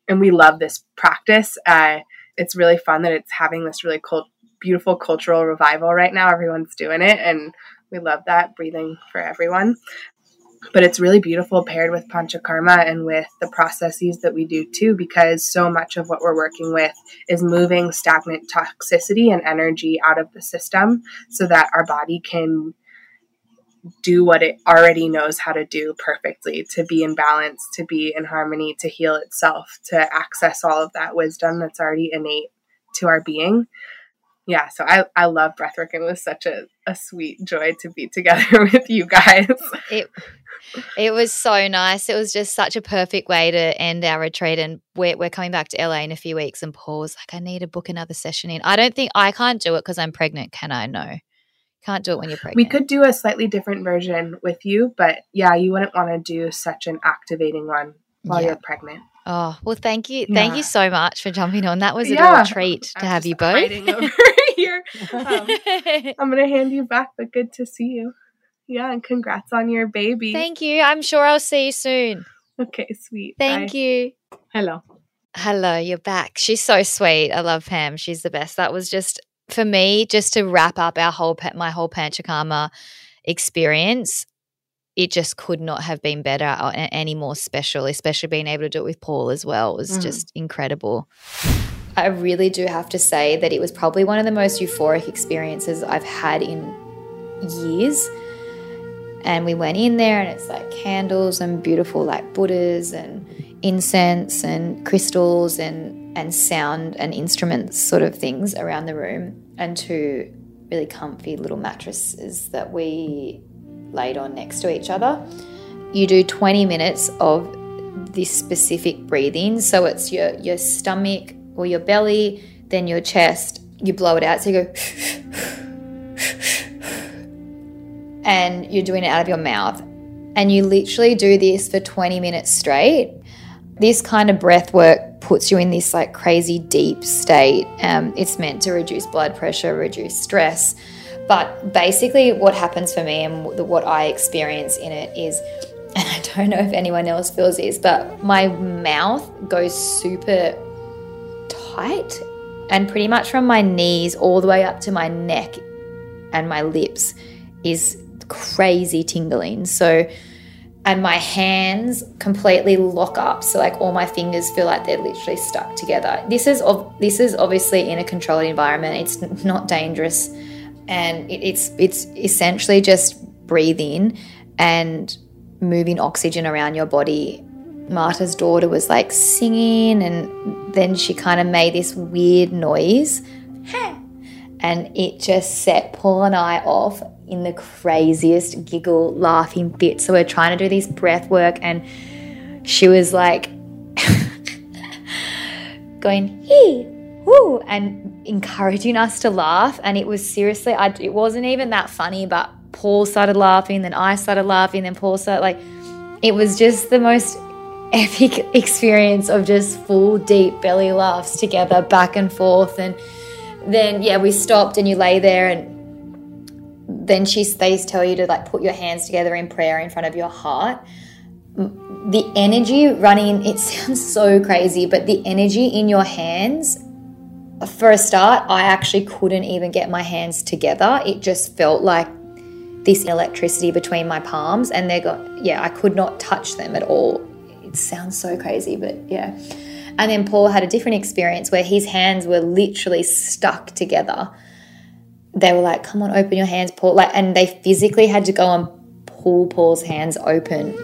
and we love this practice. Uh, it's really fun that it's having this really cool, beautiful cultural revival right now. Everyone's doing it, and we love that breathing for everyone. But it's really beautiful paired with panchakarma and with the processes that we do too, because so much of what we're working with is moving stagnant toxicity and energy out of the system so that our body can do what it already knows how to do perfectly to be in balance, to be in harmony, to heal itself, to access all of that wisdom that's already innate to our being. Yeah, so I, I love breathwork. It was such a, a sweet joy to be together with you guys. It it was so nice. It was just such a perfect way to end our retreat. And we're, we're coming back to LA in a few weeks. And Paul's like, I need to book another session in. I don't think I can't do it because I'm pregnant. Can I? No. Can't do it when you're pregnant. We could do a slightly different version with you, but yeah, you wouldn't want to do such an activating one while yeah. you're pregnant. Oh, well, thank you. Yeah. Thank you so much for jumping on. That was a yeah. real treat to I'm have you both. here. Um, I'm going to hand you back, but good to see you. Yeah, and congrats on your baby. Thank you. I'm sure I'll see you soon. Okay, sweet. Thank Bye. you. Hello. Hello, you're back. She's so sweet. I love Pam. She's the best. That was just for me, just to wrap up our whole my whole Panchakarma experience, it just could not have been better or any more special. Especially being able to do it with Paul as well was mm. just incredible. I really do have to say that it was probably one of the most euphoric experiences I've had in years. And we went in there, and it's like candles and beautiful like Buddhas and incense and crystals and and sound and instruments sort of things around the room and two really comfy little mattresses that we laid on next to each other. You do 20 minutes of this specific breathing. So it's your your stomach or your belly, then your chest. You blow it out. So you go and you're doing it out of your mouth. And you literally do this for 20 minutes straight. This kind of breath work puts you in this like crazy deep state. Um, it's meant to reduce blood pressure, reduce stress. But basically, what happens for me and what I experience in it is, and I don't know if anyone else feels this, but my mouth goes super tight and pretty much from my knees all the way up to my neck and my lips is crazy tingling. So, and my hands completely lock up so like all my fingers feel like they're literally stuck together. This is this is obviously in a controlled environment. It's not dangerous and it, it's it's essentially just breathing and moving oxygen around your body. Martha's daughter was like singing and then she kind of made this weird noise and it just set paul and i off in the craziest giggle, laughing fit. So we're trying to do this breath work, and she was like going, hee, woo, and encouraging us to laugh. And it was seriously, I, it wasn't even that funny, but Paul started laughing, then I started laughing, then Paul started like, it was just the most epic experience of just full deep belly laughs together back and forth and then yeah we stopped and you lay there and then she they tell you to like put your hands together in prayer in front of your heart. The energy running it sounds so crazy but the energy in your hands for a start i actually couldn't even get my hands together. It just felt like this electricity between my palms and they got yeah i could not touch them at all. It sounds so crazy but yeah. And then paul had a different experience where his hands were literally stuck together they were like, "Come on, open your hands, Paul!" Like, and they physically had to go and pull Paul's hands open.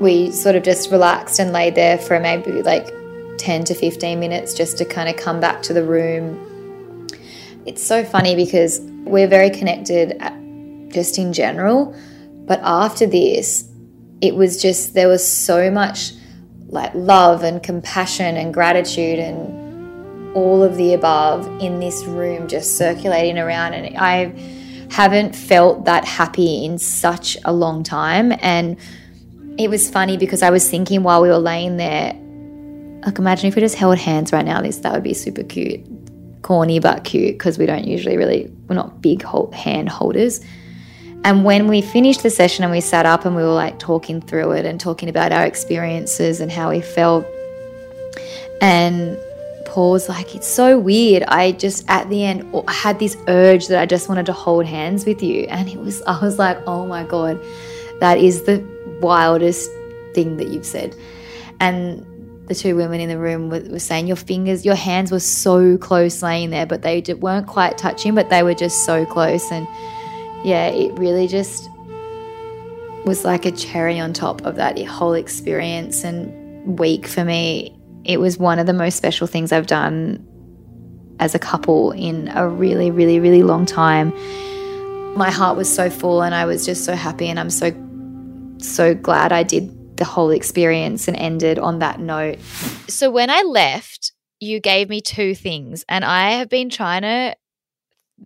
We sort of just relaxed and laid there for maybe like ten to fifteen minutes just to kind of come back to the room. It's so funny because we're very connected, at, just in general, but after this, it was just there was so much like love and compassion and gratitude and all of the above in this room just circulating around and I haven't felt that happy in such a long time. And it was funny because I was thinking while we were laying there like imagine if we just held hands right now this that would be super cute. Corny but cute because we don't usually really we're not big hand holders. And when we finished the session and we sat up and we were like talking through it and talking about our experiences and how we felt, and Was like, It's so weird. I just, at the end, had this urge that I just wanted to hold hands with you. And it was, I was like, Oh my God, that is the wildest thing that you've said. And the two women in the room were, were, saying your fingers, your hands were so close laying there, but they weren't quite touching, but they were just so close. And yeah, it really just was like a cherry on top of that whole experience and week for me. It was one of the most special things I've done as a couple in a really, really, really long time. My heart was so full and I was just so happy, and I'm so, so glad I did the whole experience and ended on that note. So when I left, you gave me two things, and I have been trying to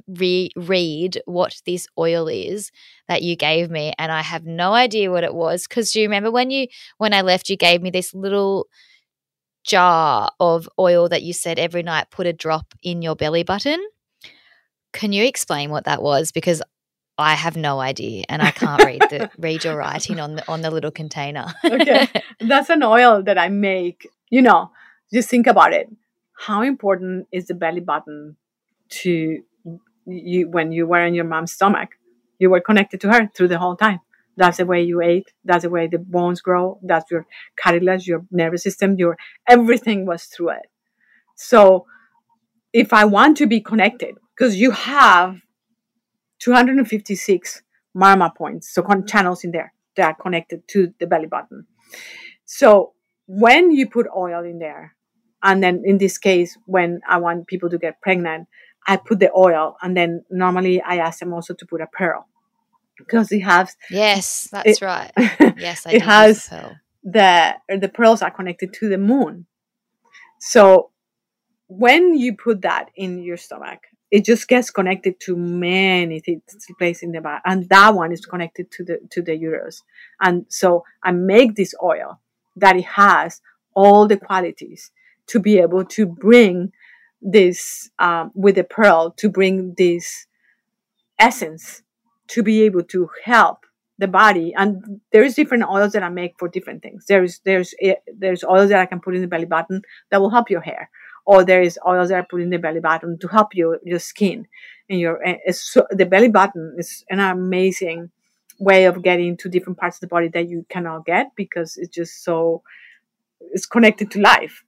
re- read what this oil is that you gave me and I have no idea what it was cuz do you remember when you when I left you gave me this little jar of oil that you said every night put a drop in your belly button can you explain what that was because I have no idea and I can't read the read your writing on the on the little container. okay. That's an oil that I make. You know, just think about it. How important is the belly button to you when you were in your mom's stomach you were connected to her through the whole time that's the way you ate. That's the way the bones grow. That's your cartilage your nervous system your everything was through it. So if i want to be connected because you have 256 marma points so mm-hmm. channels in there that are connected to the belly button. So when you put oil in there and then in this case when i want people to get pregnant I put the oil, and then normally I ask them also to put a pearl because it has. Yes, that's it, right. Yes, I it has the, the the pearls are connected to the moon. So when you put that in your stomach, it just gets connected to many places in the body, and that one is connected to the to the uterus. And so I make this oil that it has all the qualities to be able to bring this um, with the pearl to bring this essence to be able to help the body. And there's different oils that i make for different things. There's there's eh, there's oils that i can put in the belly button that will help your hair. Or there is oils that i put in the belly button to help you your skin and your eh, so the belly button is an amazing way of getting to different parts of the body that you cannot get because it's just so it's connected to life.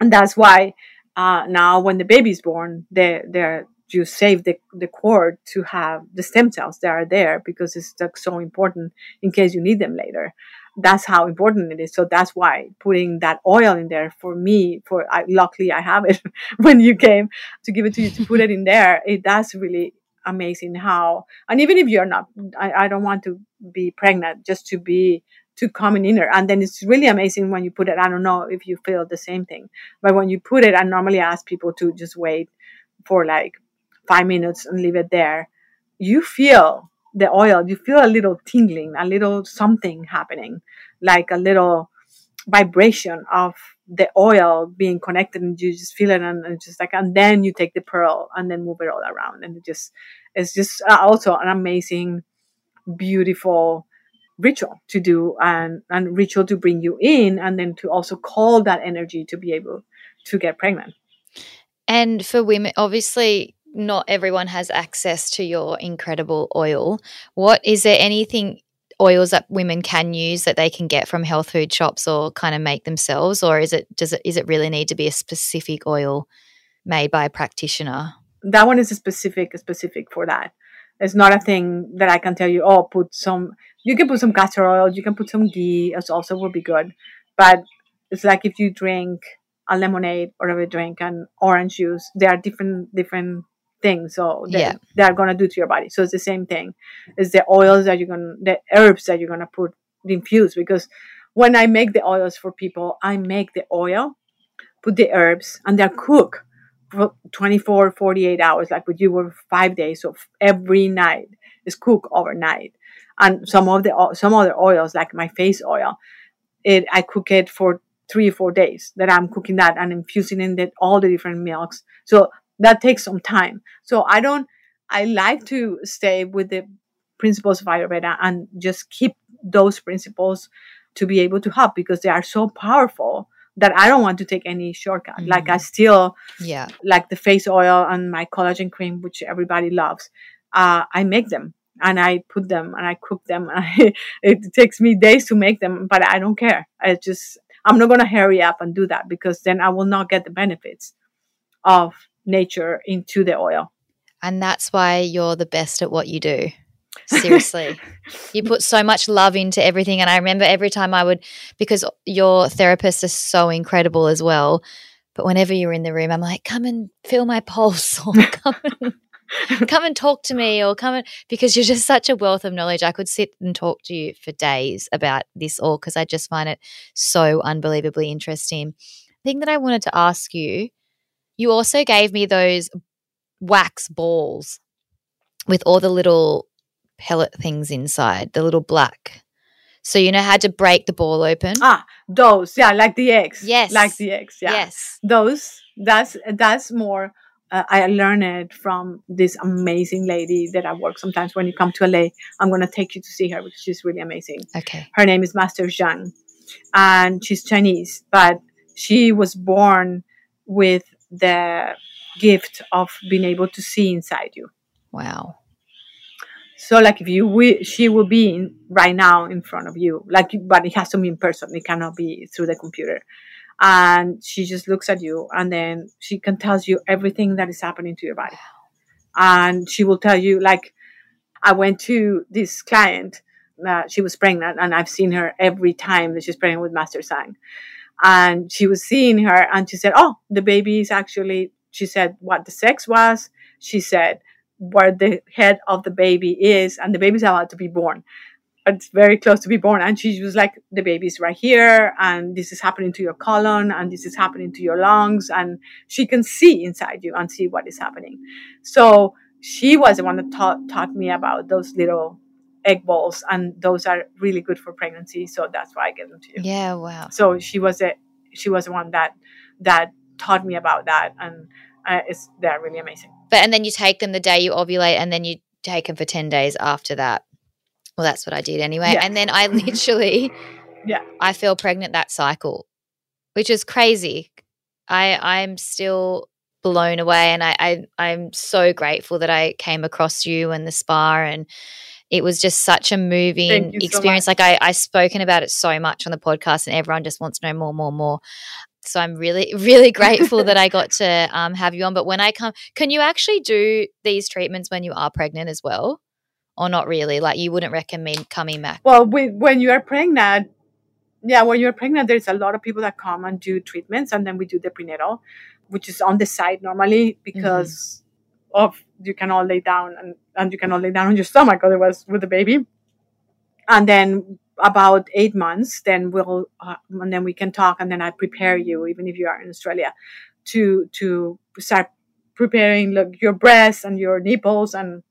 And that's why uh, now when the baby is born, they they're you save the, the cord to have the stem cells that are there because it's so important in case you need them later. That's how important it is. So that's why putting that oil in there for me, for I, luckily I have it when you came to give it to you to put it in there. It does really amazing how, and even if you're not, I, I don't want to be pregnant just to be to come in inner. And then it's really amazing when you put it. I don't know if you feel the same thing, but when you put it, I normally ask people to just wait for like five minutes and leave it there. You feel the oil, you feel a little tingling, a little something happening, like a little vibration of the oil being connected and you just feel it and, and just like and then you take the pearl and then move it all around and it just it's just uh, also an amazing beautiful ritual to do and, and ritual to bring you in and then to also call that energy to be able to get pregnant. And for women, obviously, not everyone has access to your incredible oil. What is there anything oils that women can use that they can get from health food shops or kind of make themselves, or is it does it is it really need to be a specific oil made by a practitioner? That one is a specific specific for that. It's not a thing that I can tell you. Oh, put some you can put some castor oil, you can put some ghee, it also will be good. But it's like if you drink a lemonade or a drink an orange juice, there are different different things. So they, yeah. they are gonna do to your body. So it's the same thing. It's the oils that you're gonna the herbs that you're gonna put infuse because when I make the oils for people, I make the oil, put the herbs, and they're cooked for 24, 48 hours, like with you were five days. So every night is cooked overnight. And some of the some other oils, like my face oil, it I cook it for three or four days that I'm cooking that and infusing in that all the different milks. So that takes some time. So I don't I like to stay with the principles of Ayurveda and just keep those principles to be able to help because they are so powerful that I don't want to take any shortcut. Mm-hmm. Like I still, yeah, like the face oil and my collagen cream, which everybody loves. Uh, I make them and I put them and I cook them. I, it takes me days to make them, but I don't care. I just I'm not gonna hurry up and do that because then I will not get the benefits of nature into the oil. And that's why you're the best at what you do. Seriously. you put so much love into everything. And I remember every time I would, because your therapist is so incredible as well. But whenever you're in the room, I'm like, come and feel my pulse or come and, come and talk to me or come and, because you're just such a wealth of knowledge. I could sit and talk to you for days about this all because I just find it so unbelievably interesting. The thing that I wanted to ask you, you also gave me those wax balls with all the little pellet things inside, the little black. So you know how to break the ball open? Ah, those, yeah, like the eggs. Yes, like the eggs. Yeah, yes, those. That's that's more. Uh, I learned it from this amazing lady that I work sometimes. When you come to LA, I'm gonna take you to see her because she's really amazing. Okay. Her name is Master Zhang, and she's Chinese, but she was born with the gift of being able to see inside you. Wow. So like if you we, she will be in, right now in front of you, like but it has to be in person. It cannot be through the computer. And she just looks at you, and then she can tell you everything that is happening to your body. And she will tell you like, I went to this client. Uh, she was pregnant, and I've seen her every time that she's pregnant with Master Zhang. And she was seeing her, and she said, "Oh, the baby is actually." She said what the sex was. She said where the head of the baby is, and the baby's about to be born. It's very close to be born. And she was like, the baby's right here, and this is happening to your colon, and this is happening to your lungs. And she can see inside you and see what is happening. So she was the one that taught, taught me about those little egg balls, and those are really good for pregnancy. So that's why I give them to you. Yeah, wow. So she was a, she was the one that that taught me about that, and uh, it's they're really amazing. But and then you take them the day you ovulate, and then you take them for ten days after that. Well, that's what I did anyway. Yeah. And then I literally, yeah, I feel pregnant that cycle, which is crazy. I I'm still blown away, and I, I I'm so grateful that I came across you and the spa and it was just such a moving experience. So like I, I've spoken about it so much on the podcast, and everyone just wants to know more, more, more. So I'm really, really grateful that I got to um, have you on. But when I come, can you actually do these treatments when you are pregnant as well? Or not really? Like you wouldn't recommend coming back? Well, when you are pregnant, yeah, when you're pregnant, there's a lot of people that come and do treatments, and then we do the prenatal, which is on the side normally because mm-hmm. Of you cannot lay down and, and you cannot lay down on your stomach otherwise with the baby. And then about eight months, then we'll uh, and then we can talk, and then I prepare you, even if you are in Australia, to to start preparing like your breasts and your nipples and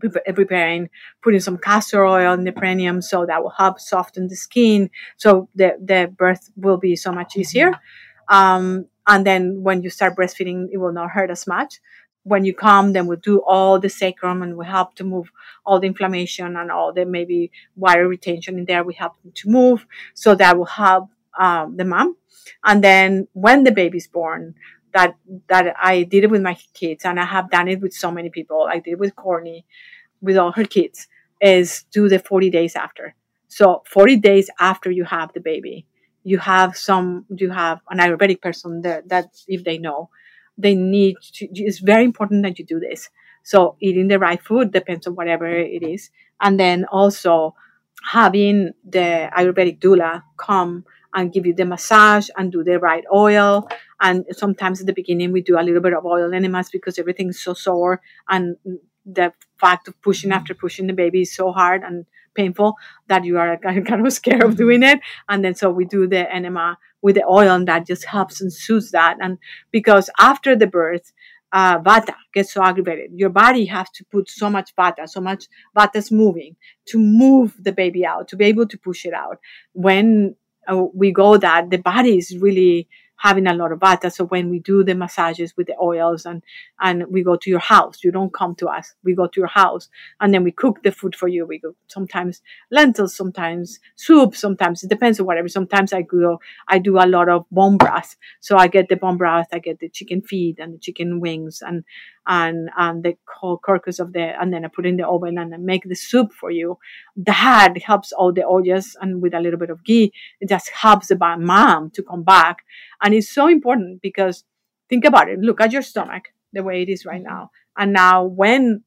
preparing putting some castor oil in the perineum so that will help soften the skin so the the birth will be so much easier um, and then when you start breastfeeding it will not hurt as much when you come, then we'll do all the sacrum and we help to move all the inflammation and all the maybe water retention in there. We help them to move. So that will help um, the mom. And then when the baby's born, that that I did it with my kids and I have done it with so many people. I did it with Kourtney, with all her kids, is do the 40 days after. So 40 days after you have the baby, you have some, you have an Ayurvedic person there that if they know, they need to, it's very important that you do this. So eating the right food depends on whatever it is. And then also having the Ayurvedic doula come and give you the massage and do the right oil. And sometimes at the beginning we do a little bit of oil enemas because everything's so sore and the fact of pushing after pushing the baby is so hard and painful that you are kind of scared of doing it. And then so we do the enema with the oil and that just helps and soothes that. And because after the birth, uh, vata gets so aggravated. Your body has to put so much vata, so much vata's moving to move the baby out, to be able to push it out. When uh, we go that, the body is really having a lot of vata. So when we do the massages with the oils and, and we go to your house, you don't come to us. We go to your house and then we cook the food for you. We go sometimes lentils, sometimes soup, sometimes it depends on whatever. Sometimes I go, I do a lot of bone broth. So I get the bone broth, I get the chicken feet and the chicken wings and, and, and the whole carcass of the, and then I put in the oven and I make the soup for you. That helps all the oils and with a little bit of ghee, it just helps the mom to come back and it's so important because think about it. Look at your stomach the way it is right mm-hmm. now. And now when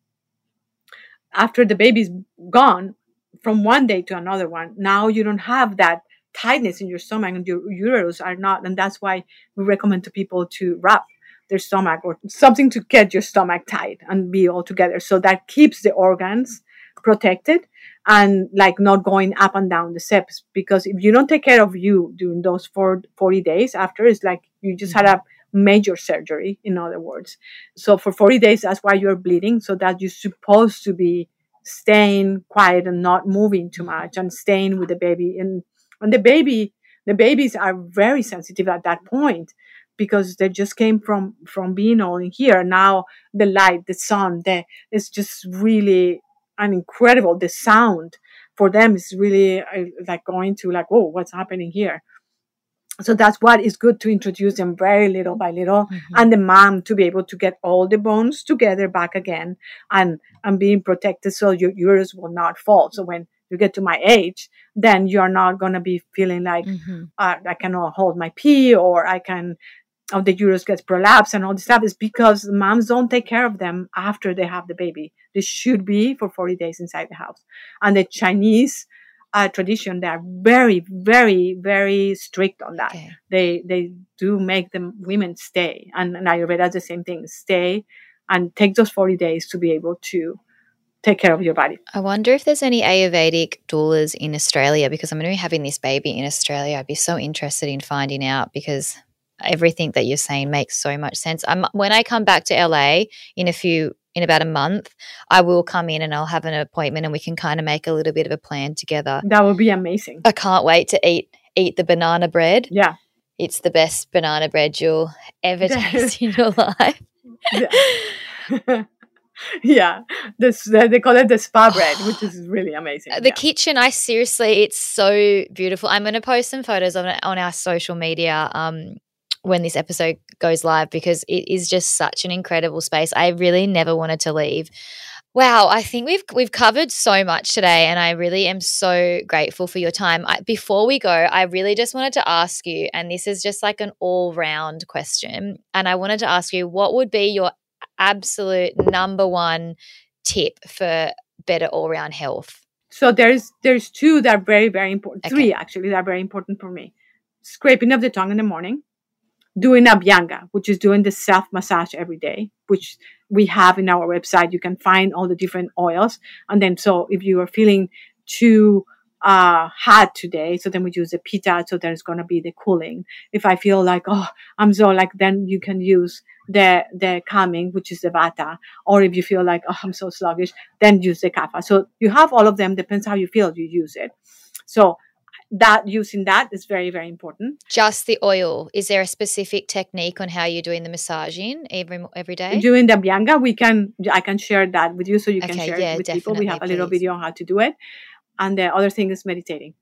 after the baby's gone from one day to another one, now you don't have that tightness in your stomach and your uterus are not. And that's why we recommend to people to wrap their stomach or something to get your stomach tight and be all together. So that keeps the organs protected and like not going up and down the steps because if you don't take care of you during those four, 40 days after it's like you just had a mm-hmm. major surgery in other words. So for 40 days that's why you're bleeding so that you're supposed to be staying quiet and not moving too much and staying with the baby. And and the baby the babies are very sensitive at that point because they just came from from being all in here now the light the sun the it's just really an incredible. The sound for them is really uh, like going to like, oh, what's happening here? So that's what is good to introduce them very little by little, mm-hmm. and the mom to be able to get all the bones together back again, and and being protected so your uterus will not fall. So when you get to my age, then you're not gonna be feeling like mm-hmm. uh, I cannot hold my pee or I can of the uterus gets prolapsed and all this stuff is because moms don't take care of them after they have the baby. They should be for 40 days inside the house. And the Chinese uh, tradition, they are very, very, very strict on that. Okay. They they do make the women stay. And, and Ayurveda is the same thing. Stay and take those 40 days to be able to take care of your body. I wonder if there's any Ayurvedic doulas in Australia because I'm going to be having this baby in Australia. I'd be so interested in finding out because everything that you're saying makes so much sense. I'm, when I come back to LA in a few in about a month, I will come in and I'll have an appointment and we can kind of make a little bit of a plan together. That would be amazing. I can't wait to eat eat the banana bread. Yeah. It's the best banana bread you'll ever taste in your life. Yeah. yeah this they call it the spa bread which is really amazing the yeah. kitchen i seriously it's so beautiful i'm going to post some photos it on our social media um when this episode goes live because it is just such an incredible space. I really never wanted to leave. Wow, I think we've we've covered so much today, and I really am so grateful for your time. I, before we go, I really just wanted to ask you, and this is just like an all round question, and I wanted to ask you, what would be your absolute number one tip for better all round health? So there's there's two that are very very important. Okay. Three actually that are very important for me. Scraping of the tongue in the morning doing Abhyanga, which is doing the self massage every day, which we have in our website. You can find all the different oils. And then, so if you are feeling too uh, hot today, so then we use the pitta, so there's going to be the cooling. If I feel like, oh, I'm so like, then you can use the, the calming, which is the vata. Or if you feel like, oh, I'm so sluggish, then use the kapha. So you have all of them, depends how you feel, you use it. So that using that is very very important. Just the oil. Is there a specific technique on how you're doing the massaging every every day? Doing the Abhyanga we can i can share that with you so you can share yeah, it with people. We have a little video on how to do it. And the other thing is meditating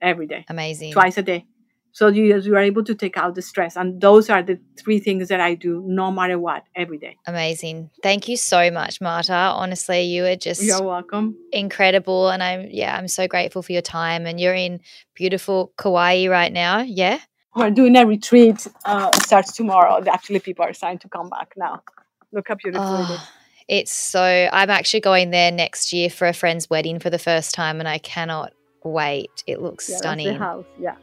every day. amazing. Twice a day so you, you are able to take out the stress. And those are the three things that I do no matter what every day. Amazing. Thank you so much, Martha. Honestly, you are just You're welcome. Incredible. And I'm yeah, I'm so grateful for your time. And you're in beautiful Kauai right now. Yeah. We're doing a retreat. Uh, starts tomorrow. Actually, people are starting to come back now. Look how beautiful oh. it is. It's so I'm actually going there next year for a friend's wedding for the first time and I cannot wait. It looks yeah, stunning. house. Yeah.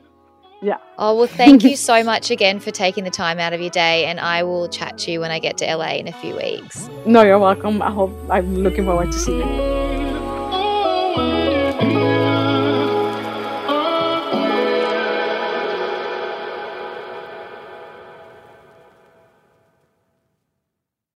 Yeah. Oh, well, thank you so much again for taking the time out of your day. And I will chat to you when I get to LA in a few weeks. No, you're welcome. I hope I'm looking forward to seeing you.